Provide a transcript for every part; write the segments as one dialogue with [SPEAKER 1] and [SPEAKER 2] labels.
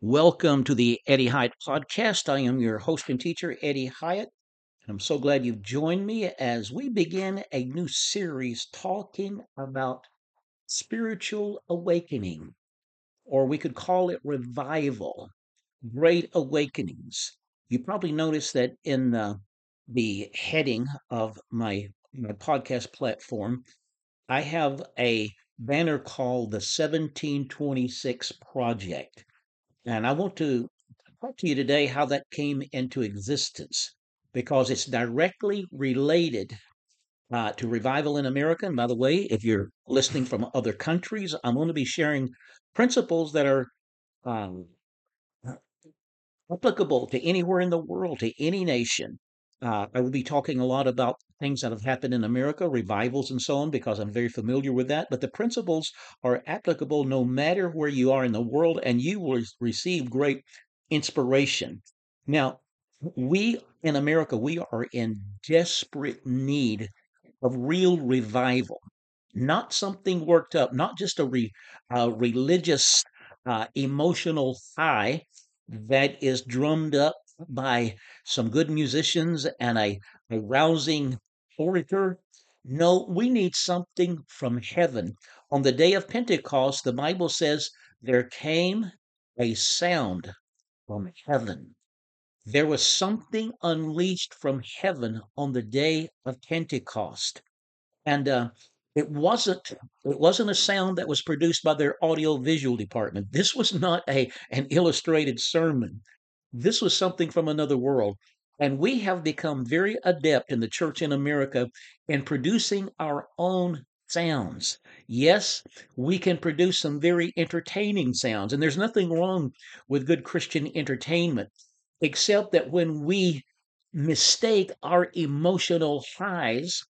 [SPEAKER 1] Welcome to the Eddie Hyatt podcast. I am your host and teacher, Eddie Hyatt. And I'm so glad you've joined me as we begin a new series talking about spiritual awakening, or we could call it revival, great awakenings. You probably noticed that in the, the heading of my, my podcast platform, I have a banner called the 1726 Project. And I want to talk to you today how that came into existence because it's directly related uh, to revival in America. And by the way, if you're listening from other countries, I'm going to be sharing principles that are um, applicable to anywhere in the world, to any nation. Uh, I will be talking a lot about things that have happened in America, revivals and so on, because I'm very familiar with that. But the principles are applicable no matter where you are in the world, and you will receive great inspiration. Now, we in America, we are in desperate need of real revival, not something worked up, not just a re, religious, uh, emotional high that is drummed up by some good musicians and a, a rousing orator. No, we need something from heaven. On the day of Pentecost, the Bible says there came a sound from heaven. There was something unleashed from heaven on the day of Pentecost. And uh, it wasn't it wasn't a sound that was produced by their audio visual department. This was not a an illustrated sermon. This was something from another world. And we have become very adept in the church in America in producing our own sounds. Yes, we can produce some very entertaining sounds, and there's nothing wrong with good Christian entertainment, except that when we mistake our emotional highs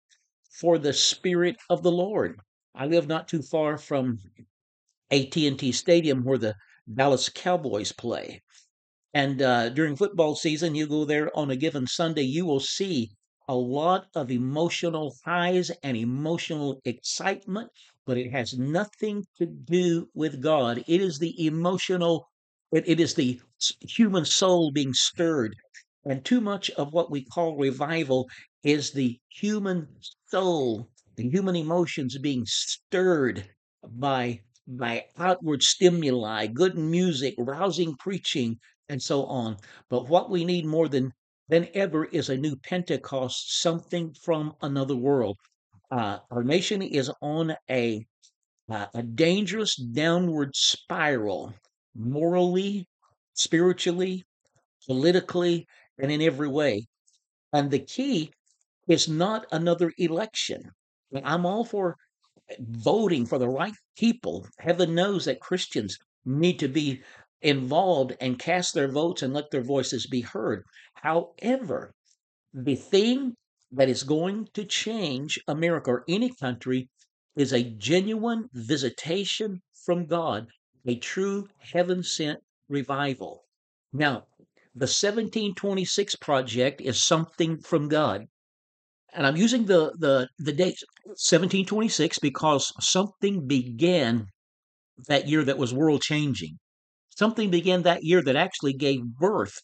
[SPEAKER 1] for the Spirit of the Lord. I live not too far from AT&T Stadium where the Dallas Cowboys play. And uh, during football season, you go there on a given Sunday, you will see a lot of emotional highs and emotional excitement, but it has nothing to do with God. It is the emotional, it, it is the human soul being stirred. And too much of what we call revival is the human soul, the human emotions being stirred by by outward stimuli, good music, rousing preaching, and so on. But what we need more than than ever is a new Pentecost, something from another world. Uh, our nation is on a uh, a dangerous downward spiral, morally, spiritually, politically, and in every way. And the key is not another election. I'm all for voting for the right people. Heaven knows that Christians need to be involved and cast their votes and let their voices be heard. However, the thing that is going to change America or any country is a genuine visitation from God, a true heaven sent revival. Now, the 1726 project is something from God. And I'm using the, the, the date 1726 because something began that year that was world changing. Something began that year that actually gave birth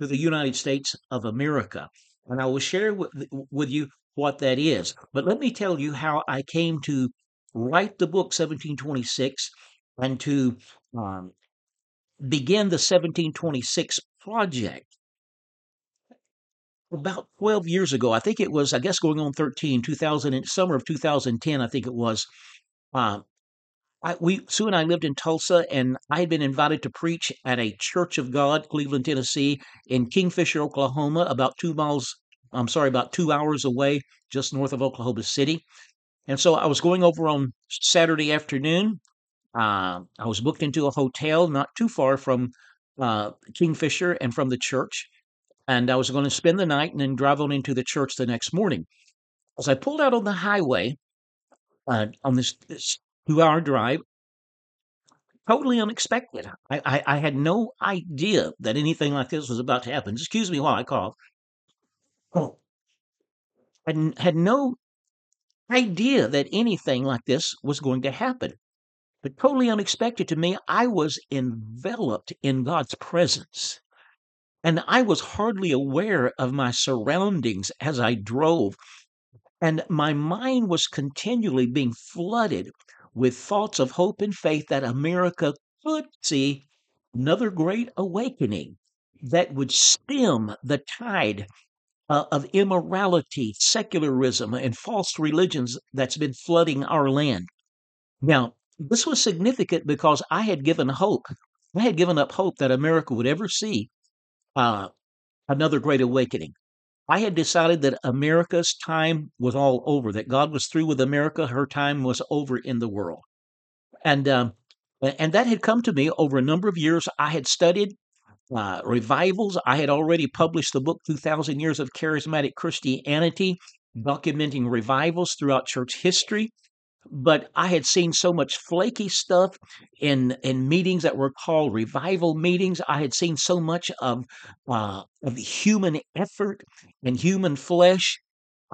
[SPEAKER 1] to the United States of America. And I will share with, with you what that is. But let me tell you how I came to write the book 1726 and to um, begin the 1726 project. About 12 years ago, I think it was, I guess going on 13, 2000, summer of 2010, I think it was. Uh, I, we Sue and I lived in Tulsa, and I had been invited to preach at a Church of God, Cleveland, Tennessee, in Kingfisher, Oklahoma, about two miles. I'm sorry, about two hours away, just north of Oklahoma City. And so I was going over on Saturday afternoon. Uh, I was booked into a hotel not too far from uh, Kingfisher and from the church. And I was going to spend the night and then drive on into the church the next morning. As I pulled out on the highway uh, on this, this two hour drive, totally unexpected. I, I, I, had no idea that anything like this was about to happen. Excuse me while I cough. Oh. I had no idea that anything like this was going to happen. but totally unexpected to me, I was enveloped in God's presence. And I was hardly aware of my surroundings as I drove. And my mind was continually being flooded with thoughts of hope and faith that America could see another great awakening that would stem the tide uh, of immorality, secularism, and false religions that's been flooding our land. Now, this was significant because I had given hope. I had given up hope that America would ever see uh, another great awakening. I had decided that America's time was all over, that God was through with America, her time was over in the world. And um, and that had come to me over a number of years. I had studied uh, revivals. I had already published the book 2000 Years of Charismatic Christianity, documenting revivals throughout church history but I had seen so much flaky stuff in in meetings that were called revival meetings. I had seen so much of uh, of human effort and human flesh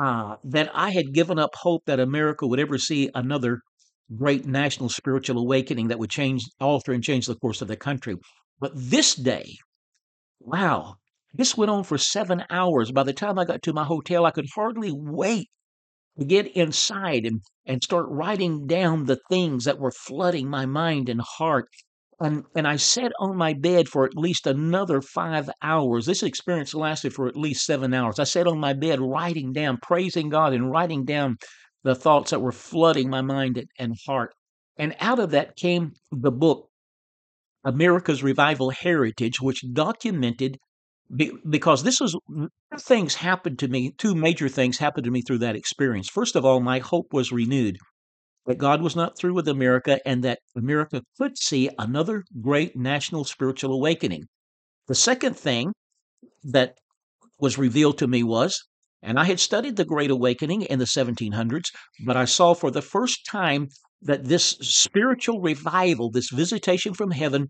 [SPEAKER 1] uh, that I had given up hope that America would ever see another great national spiritual awakening that would change, alter, and change the course of the country. But this day, wow, this went on for seven hours. By the time I got to my hotel, I could hardly wait to get inside and, and start writing down the things that were flooding my mind and heart. And, and I sat on my bed for at least another five hours. This experience lasted for at least seven hours. I sat on my bed writing down, praising God, and writing down the thoughts that were flooding my mind and, and heart. And out of that came the book, America's Revival Heritage, which documented be, because this was things happened to me. Two major things happened to me through that experience. First of all, my hope was renewed that God was not through with America and that America could see another great national spiritual awakening. The second thing that was revealed to me was, and I had studied the Great Awakening in the 1700s, but I saw for the first time that this spiritual revival, this visitation from heaven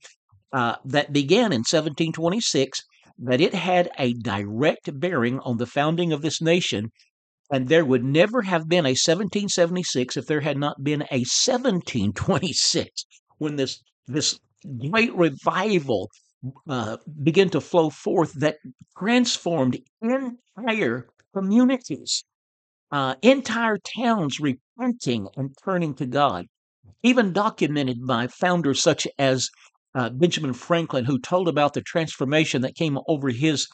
[SPEAKER 1] uh, that began in 1726, that it had a direct bearing on the founding of this nation, and there would never have been a 1776 if there had not been a 1726 when this this great revival uh, began to flow forth that transformed entire communities, uh, entire towns repenting and turning to God. Even documented by founders such as uh, Benjamin Franklin, who told about the transformation that came over his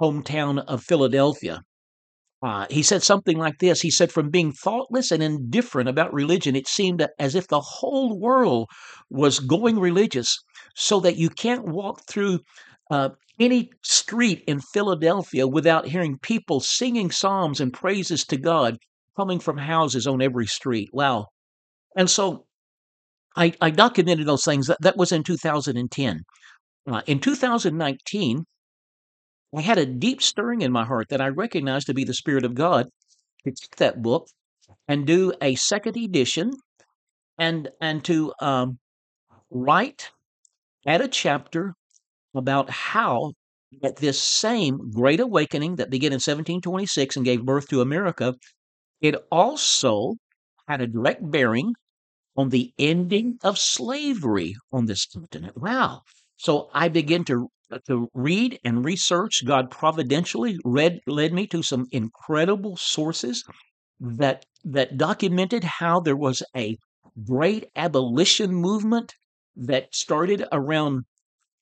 [SPEAKER 1] hometown of Philadelphia. Uh, he said something like this. He said, From being thoughtless and indifferent about religion, it seemed as if the whole world was going religious, so that you can't walk through uh, any street in Philadelphia without hearing people singing psalms and praises to God coming from houses on every street. Wow. And so I, I documented those things. That, that was in 2010. Uh, in 2019, I had a deep stirring in my heart that I recognized to be the Spirit of God to take that book and do a second edition and and to um, write add a chapter about how that this same great awakening that began in 1726 and gave birth to America, it also had a direct bearing on the ending of slavery on this continent. Wow. So I begin to uh, to read and research. God providentially read, led me to some incredible sources that that documented how there was a great abolition movement that started around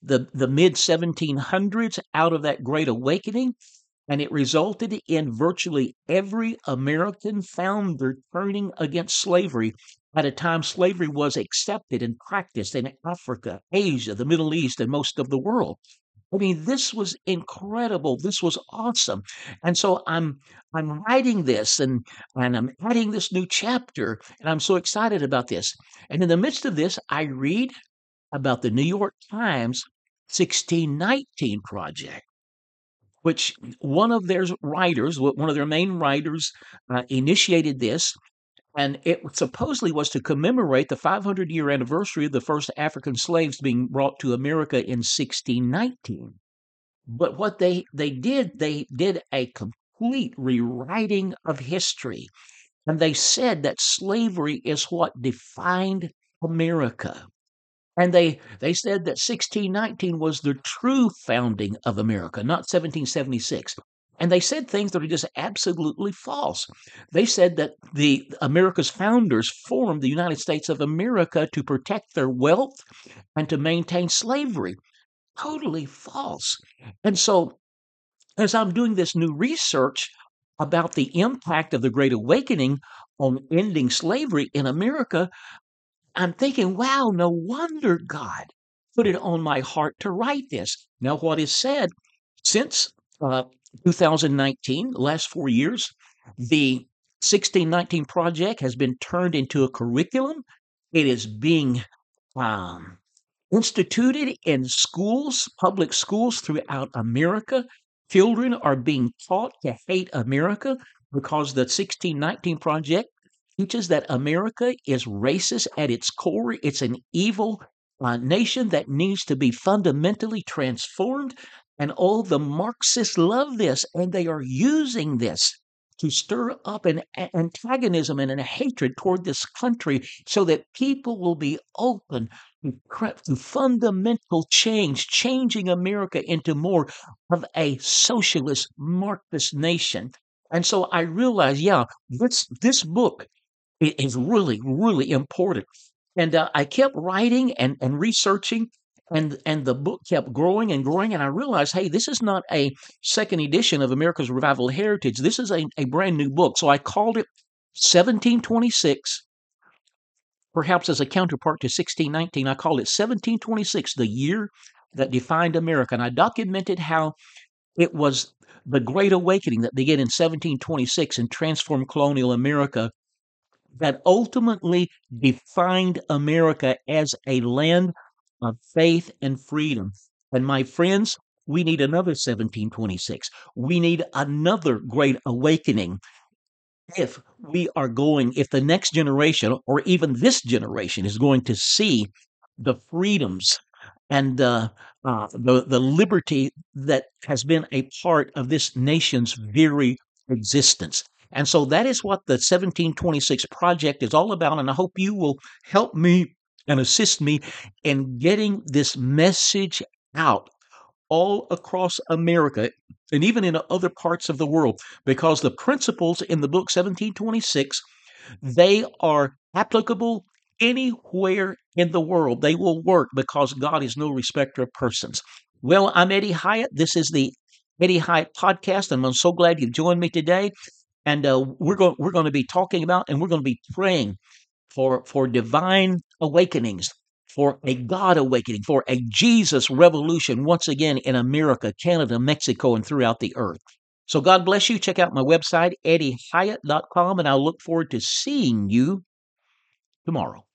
[SPEAKER 1] the, the mid 1700s out of that great awakening and it resulted in virtually every American founder turning against slavery at the time slavery was accepted and practiced in Africa, Asia, the Middle East, and most of the world. I mean, this was incredible. This was awesome. And so I'm I'm writing this and and I'm adding this new chapter, and I'm so excited about this. And in the midst of this, I read about the New York Times 1619 project which one of their writers, one of their main writers, uh, initiated this. And it supposedly was to commemorate the 500 year anniversary of the first African slaves being brought to America in 1619. But what they, they did, they did a complete rewriting of history. And they said that slavery is what defined America. And they, they said that 1619 was the true founding of America, not 1776. And they said things that are just absolutely false. They said that the America's founders formed the United States of America to protect their wealth and to maintain slavery. Totally false. And so, as I'm doing this new research about the impact of the Great Awakening on ending slavery in America, I'm thinking, wow, no wonder God put it on my heart to write this. Now, what is said since uh, 2019, last four years, the 1619 project has been turned into a curriculum. It is being um, instituted in schools, public schools throughout America. Children are being taught to hate America because the 1619 project teaches that America is racist at its core. It's an evil uh, nation that needs to be fundamentally transformed. And all the Marxists love this, and they are using this to stir up an antagonism and a hatred toward this country so that people will be open to fundamental change, changing America into more of a socialist Marxist nation. And so I realized, yeah, this this book is really, really important. And uh, I kept writing and, and researching and and the book kept growing and growing and i realized hey this is not a second edition of america's revival heritage. This is a, a brand new book. So i called it 1726 perhaps as a counterpart to 1619 i called it 1726 the year that defined america. And i documented how it was the great awakening that began in 1726 and transformed colonial america that ultimately defined america as a land of faith and freedom. And my friends, we need another 1726. We need another great awakening if we are going, if the next generation or even this generation is going to see the freedoms and uh, uh, the, the liberty that has been a part of this nation's very existence. And so that is what the 1726 project is all about. And I hope you will help me and assist me in getting this message out all across America and even in other parts of the world because the principles in the book 1726 they are applicable anywhere in the world. They will work because God is no respecter of persons. Well I'm Eddie Hyatt. This is the Eddie Hyatt podcast and I'm so glad you've joined me today. And uh, we're going we're going to be talking about and we're going to be praying for, for divine awakenings, for a mm. God awakening, for a Jesus revolution once again in America, Canada, Mexico, and throughout the earth. So God bless you. Check out my website, eddiehyatt.com, and I'll look forward to seeing you tomorrow.